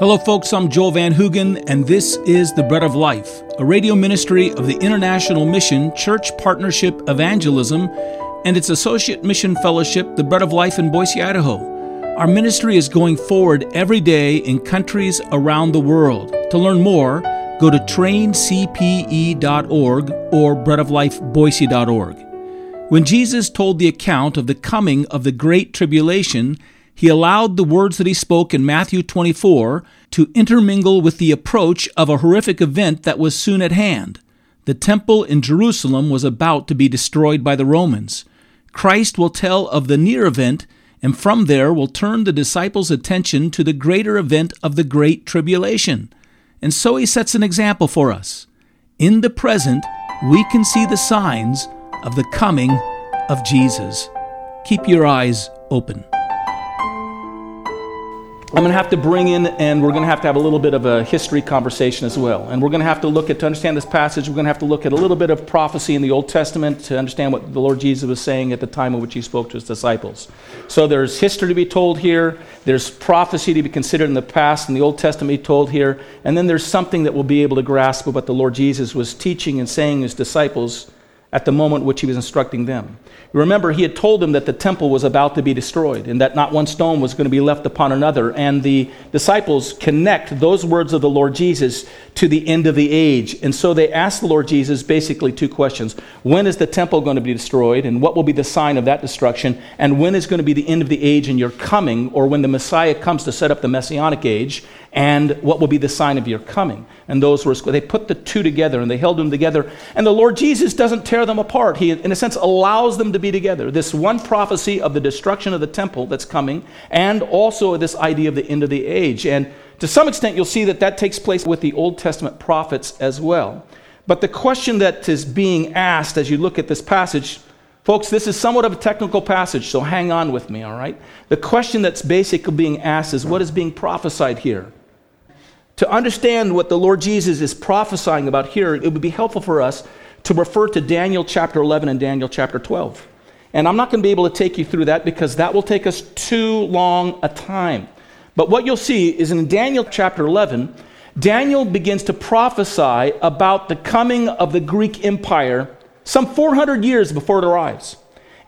Hello, folks. I'm Joel Van Hoogen, and this is The Bread of Life, a radio ministry of the International Mission Church Partnership Evangelism and its associate mission fellowship, The Bread of Life in Boise, Idaho. Our ministry is going forward every day in countries around the world. To learn more, go to traincpe.org or breadoflifeboise.org. When Jesus told the account of the coming of the Great Tribulation, he allowed the words that he spoke in Matthew 24 to intermingle with the approach of a horrific event that was soon at hand. The temple in Jerusalem was about to be destroyed by the Romans. Christ will tell of the near event, and from there will turn the disciples' attention to the greater event of the Great Tribulation. And so he sets an example for us. In the present, we can see the signs of the coming of Jesus. Keep your eyes open. I'm going to have to bring in, and we're going to have to have a little bit of a history conversation as well. And we're going to have to look at, to understand this passage, we're going to have to look at a little bit of prophecy in the Old Testament to understand what the Lord Jesus was saying at the time of which he spoke to his disciples. So there's history to be told here, there's prophecy to be considered in the past, in the Old Testament told here, and then there's something that we'll be able to grasp of what the Lord Jesus was teaching and saying to his disciples at the moment which he was instructing them. Remember, he had told them that the temple was about to be destroyed and that not one stone was going to be left upon another. And the disciples connect those words of the Lord Jesus to the end of the age. And so they ask the Lord Jesus basically two questions When is the temple going to be destroyed? And what will be the sign of that destruction? And when is going to be the end of the age and your coming, or when the Messiah comes to set up the messianic age? and what will be the sign of your coming. And those were, they put the two together and they held them together. And the Lord Jesus doesn't tear them apart. He, in a sense, allows them to be together. This one prophecy of the destruction of the temple that's coming, and also this idea of the end of the age. And to some extent, you'll see that that takes place with the Old Testament prophets as well. But the question that is being asked as you look at this passage, folks, this is somewhat of a technical passage, so hang on with me, all right? The question that's basically being asked is what is being prophesied here? To understand what the Lord Jesus is prophesying about here, it would be helpful for us to refer to Daniel chapter 11 and Daniel chapter 12. And I'm not going to be able to take you through that because that will take us too long a time. But what you'll see is in Daniel chapter 11, Daniel begins to prophesy about the coming of the Greek Empire some 400 years before it arrives,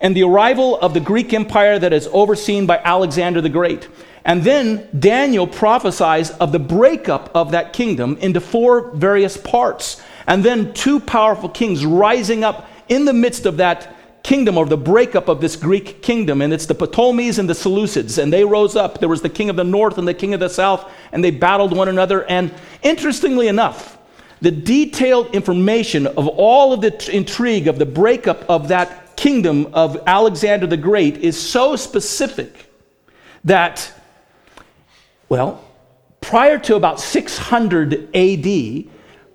and the arrival of the Greek Empire that is overseen by Alexander the Great. And then Daniel prophesies of the breakup of that kingdom into four various parts. And then two powerful kings rising up in the midst of that kingdom or the breakup of this Greek kingdom. And it's the Ptolemies and the Seleucids. And they rose up. There was the king of the north and the king of the south, and they battled one another. And interestingly enough, the detailed information of all of the intrigue of the breakup of that kingdom of Alexander the Great is so specific that well, prior to about 600 AD,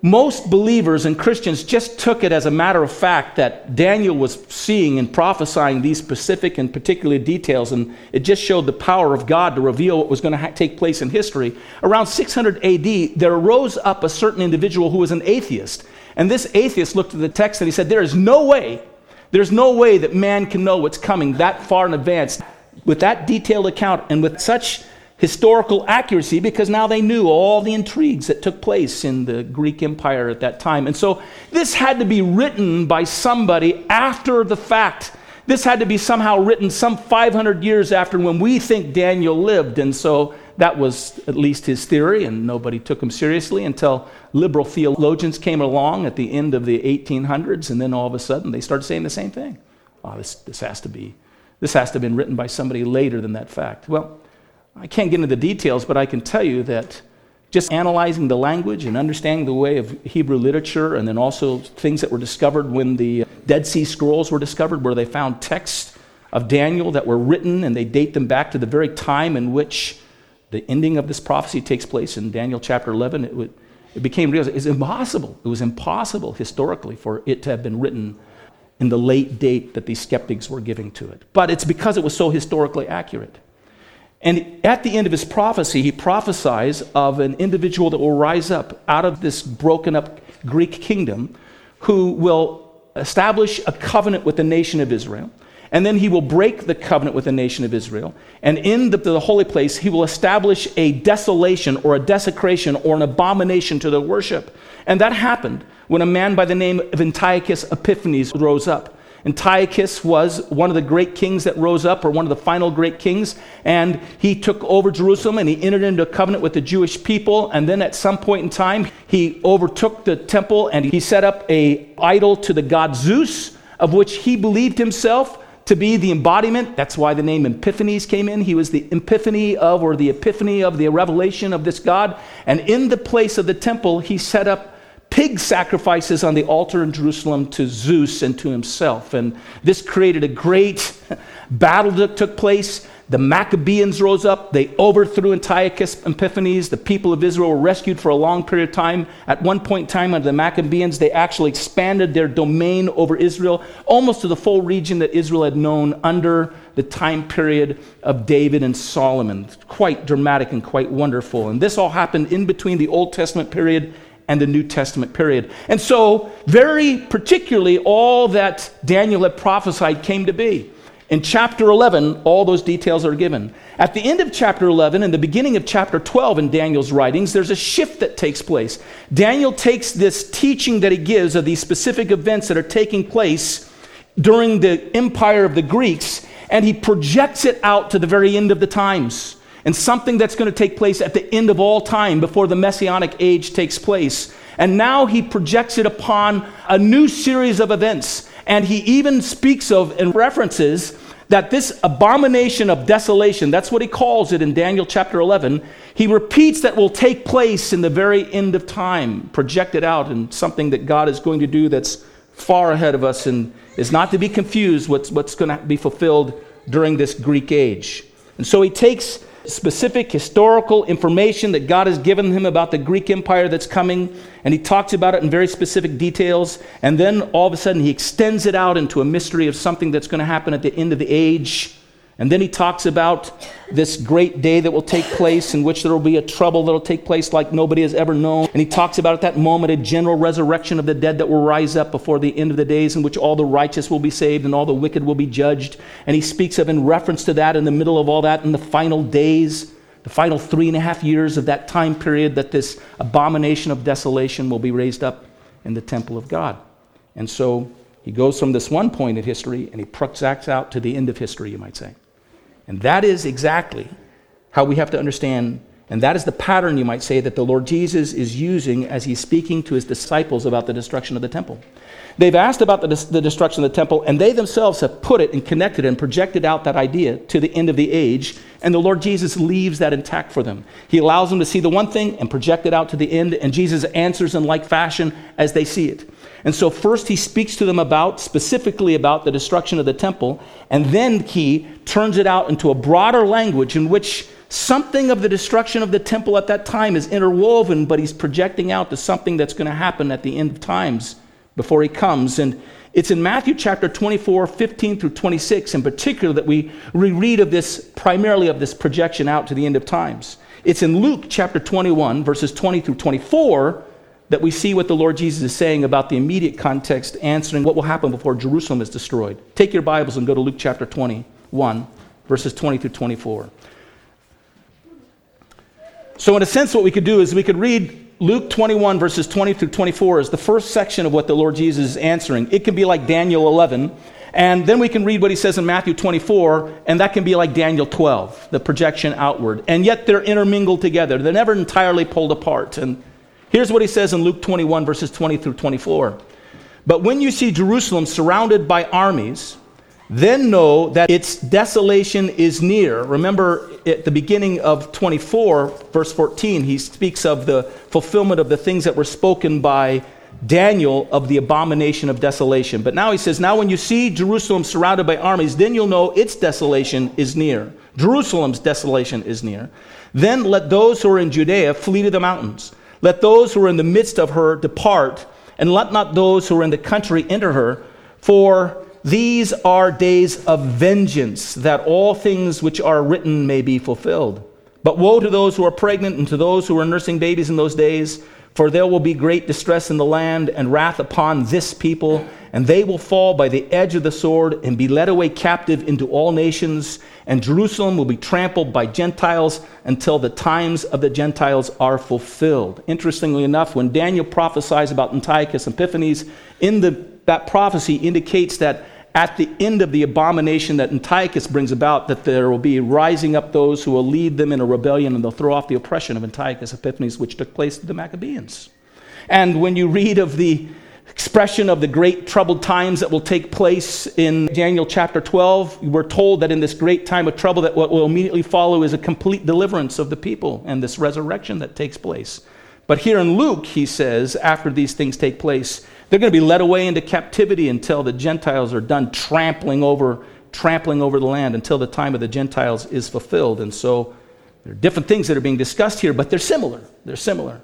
most believers and Christians just took it as a matter of fact that Daniel was seeing and prophesying these specific and particular details, and it just showed the power of God to reveal what was going to ha- take place in history. Around 600 AD, there rose up a certain individual who was an atheist. And this atheist looked at the text and he said, There is no way, there's no way that man can know what's coming that far in advance. With that detailed account and with such historical accuracy because now they knew all the intrigues that took place in the Greek Empire at that time. And so this had to be written by somebody after the fact. This had to be somehow written some 500 years after when we think Daniel lived. And so that was at least his theory, and nobody took him seriously until liberal theologians came along at the end of the 1800s, and then all of a sudden they started saying the same thing. Oh, this, this has to be, this has to have been written by somebody later than that fact. Well, I can't get into the details, but I can tell you that just analyzing the language and understanding the way of Hebrew literature, and then also things that were discovered when the Dead Sea Scrolls were discovered, where they found texts of Daniel that were written and they date them back to the very time in which the ending of this prophecy takes place in Daniel chapter 11. It, would, it became real. It's impossible. It was impossible historically for it to have been written in the late date that these skeptics were giving to it. But it's because it was so historically accurate. And at the end of his prophecy, he prophesies of an individual that will rise up out of this broken up Greek kingdom who will establish a covenant with the nation of Israel. and then he will break the covenant with the nation of Israel. And in the, the, holy place, he will establish a desolation or a desecration or an abomination to their worship. And that happened when a man by the name of Antiochus Epiphanes rose up. Antiochus was one of the great kings that rose up, or one of the final great kings, and he took over Jerusalem and he entered into a covenant with the Jewish people. And then at some point in time, he overtook the temple and he set up a idol to the god Zeus, of which he believed himself to be the embodiment. That's why the name Epiphanes came in. He was the epiphany of, or the epiphany of the revelation of this God. And in the place of the temple, he set up pig sacrifices on the altar in Jerusalem to Zeus and to himself. And this created a great battle that took place. The Maccabees rose up. They overthrew Antiochus Epiphanes. The people of Israel were rescued for a long period of time. At one point in time, under the Maccabees, they actually expanded their domain over Israel, almost to the full region that Israel had known under the time period of David and Solomon. Quite dramatic and quite wonderful. And this all happened in between the Old Testament period and the New Testament period. And so, very particularly, all that Daniel had prophesied came to be. In chapter 11, all those details are given. At the end of chapter 11 and the beginning of chapter 12 in Daniel's writings, there's a shift that takes place. Daniel takes this teaching that he gives of these specific events that are taking place during the empire of the Greeks, and he projects it out to the very end of the times and something that's going to take place at the end of all time before the messianic age takes place. And now he projects it upon a new series of events. And he even speaks of and references that this abomination of desolation, that's what he calls it in Daniel chapter 11, he repeats that will take place in the very end of time, projected out in something that God is going to do that's far ahead of us and is not to be confused what's, what's going to be fulfilled during this Greek age. And so he takes specific historical information that God has given him about the Greek Empire that's coming, and he talks about it in very specific details. And then all of a sudden, he extends it out into a mystery of something that's going to happen at the end of the age and then he talks about this great day that will take place in which there will be a trouble that will take place like nobody has ever known. And he talks about at that moment a general resurrection of the dead that will rise up before the end of the days in which all the righteous will be saved and all the wicked will be judged. And he speaks of, in reference to that, in the middle of all that, in the final days, the final three and a half years of that time period, that this abomination of desolation will be raised up in the temple of God. And so he goes from this one point in history and he projects out to the end of history, you might say. And that is exactly how we have to understand, and that is the pattern, you might say, that the Lord Jesus is using as he's speaking to his disciples about the destruction of the temple. They've asked about the, the destruction of the temple, and they themselves have put it and connected and projected out that idea to the end of the age, and the Lord Jesus leaves that intact for them. He allows them to see the one thing and project it out to the end, and Jesus answers in like fashion as they see it. And so, first, he speaks to them about, specifically about the destruction of the temple, and then he turns it out into a broader language in which something of the destruction of the temple at that time is interwoven, but he's projecting out to something that's going to happen at the end of times before he comes. And it's in Matthew chapter 24, 15 through 26 in particular that we reread of this, primarily of this projection out to the end of times. It's in Luke chapter 21, verses 20 through 24 that we see what the Lord Jesus is saying about the immediate context, answering what will happen before Jerusalem is destroyed. Take your Bibles and go to Luke chapter 21, verses 20 through 24. So, in a sense, what we could do is we could read Luke 21, verses 20 through 24 as the first section of what the Lord Jesus is answering. It can be like Daniel 11. And then we can read what he says in Matthew 24, and that can be like Daniel 12, the projection outward. And yet they're intermingled together. They're never entirely pulled apart. And Here's what he says in Luke 21, verses 20 through 24. But when you see Jerusalem surrounded by armies, then know that its desolation is near. Remember at the beginning of 24, verse 14, he speaks of the fulfillment of the things that were spoken by Daniel of the abomination of desolation. But now he says, Now when you see Jerusalem surrounded by armies, then you'll know its desolation is near. Jerusalem's desolation is near. Then let those who are in Judea flee to the mountains. Let those who are in the midst of her depart, and let not those who are in the country enter her, for these are days of vengeance, that all things which are written may be fulfilled. But woe to those who are pregnant and to those who are nursing babies in those days, For there will be great distress in the land and wrath upon this people, and they will fall by the edge of the sword and be led away captive into all nations, and Jerusalem will be trampled by Gentiles until the times of the Gentiles are fulfilled. Interestingly enough, when Daniel prophesies about Antiochus Epiphanes, in the, that prophecy indicates that at the end of the abomination that Antiochus brings about, that there will be rising up those who will lead them in a rebellion and they'll throw off the oppression of Antiochus Epiphanes, which took place to the Maccabees. And when you read of the expression of the great troubled times that will take place in Daniel chapter 12, we're told that in this great time of trouble that what will immediately follow is a complete deliverance of the people and this resurrection that takes place. But here in Luke, he says, after these things take place, they're going to be led away into captivity until the Gentiles are done trampling over, trampling over the land until the time of the Gentiles is fulfilled. And so there are different things that are being discussed here, but they're similar. They're similar.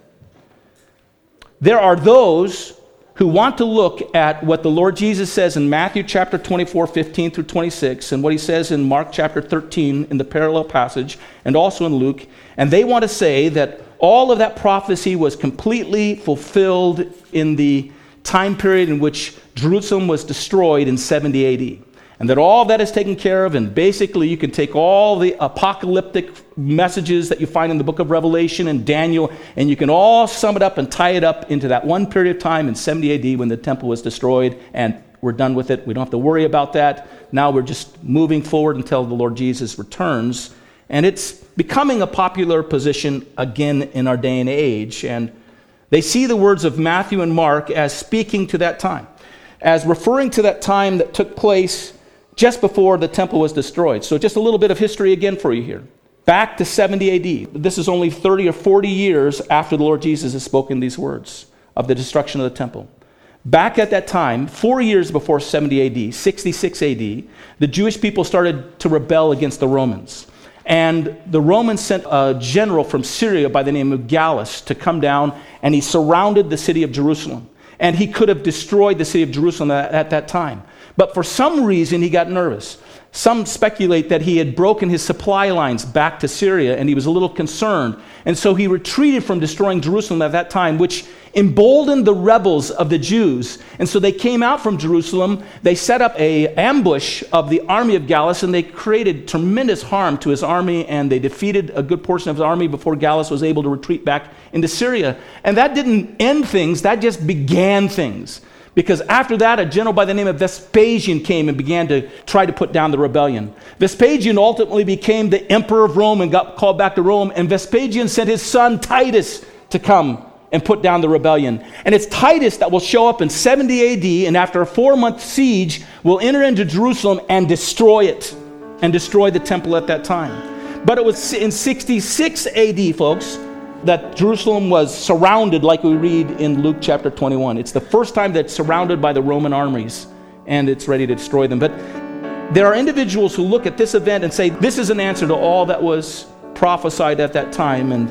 There are those who want to look at what the Lord Jesus says in Matthew chapter 24, 15 through 26, and what he says in Mark chapter 13 in the parallel passage, and also in Luke, and they want to say that all of that prophecy was completely fulfilled in the time period in which Jerusalem was destroyed in 70 AD. And that all that is taken care of, and basically you can take all the apocalyptic messages that you find in the book of Revelation and Daniel, and you can all sum it up and tie it up into that one period of time in 70 AD when the temple was destroyed, and we're done with it. We don't have to worry about that. Now we're just moving forward until the Lord Jesus returns. And it's becoming a popular position again in our day and age. And they see the words of Matthew and Mark as speaking to that time, as referring to that time that took place just before the temple was destroyed. So, just a little bit of history again for you here. Back to 70 AD. This is only 30 or 40 years after the Lord Jesus has spoken these words of the destruction of the temple. Back at that time, four years before 70 AD, 66 AD, the Jewish people started to rebel against the Romans. And the Romans sent a general from Syria by the name of Gallus to come down, and he surrounded the city of Jerusalem. And he could have destroyed the city of Jerusalem at, at that time. But for some reason, he got nervous. Some speculate that he had broken his supply lines back to Syria and he was a little concerned. And so he retreated from destroying Jerusalem at that time, which emboldened the rebels of the Jews. And so they came out from Jerusalem. They set up a ambush of the army of Gallus and they created tremendous harm to his army and they defeated a good portion of his army before Gallus was able to retreat back into Syria. And that didn't end things, that just began things. Because after that, a general by the name of Vespasian came and began to try to put down the rebellion. Vespasian ultimately became the emperor of Rome and got called back to Rome. And Vespasian sent his son Titus to come and put down the rebellion. And it's Titus that will show up in 70 AD, and after a four month siege, will enter into Jerusalem and destroy it, and destroy the temple at that time. But it was in 66 AD, folks, that Jerusalem was surrounded, like we read in Luke chapter 21. It's the first time that's surrounded by the Roman armies and it's ready to destroy them. But there are individuals who look at this event and say, this is an answer to all that was prophesied at that time. And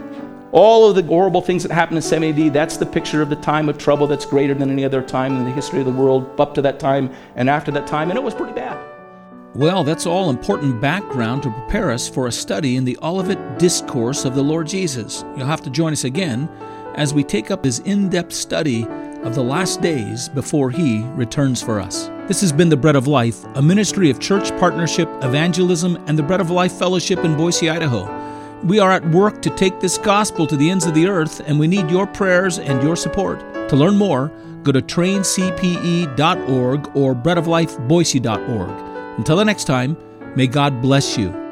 all of the horrible things that happened in 70 AD, that's the picture of the time of trouble that's greater than any other time in the history of the world up to that time and after that time. And it was pretty bad. Well, that's all important background to prepare us for a study in the Olivet Discourse of the Lord Jesus. You'll have to join us again as we take up his in depth study of the last days before he returns for us. This has been The Bread of Life, a ministry of church partnership, evangelism, and the Bread of Life Fellowship in Boise, Idaho. We are at work to take this gospel to the ends of the earth, and we need your prayers and your support. To learn more, go to traincpe.org or breadoflifeboise.org. Until the next time, may God bless you.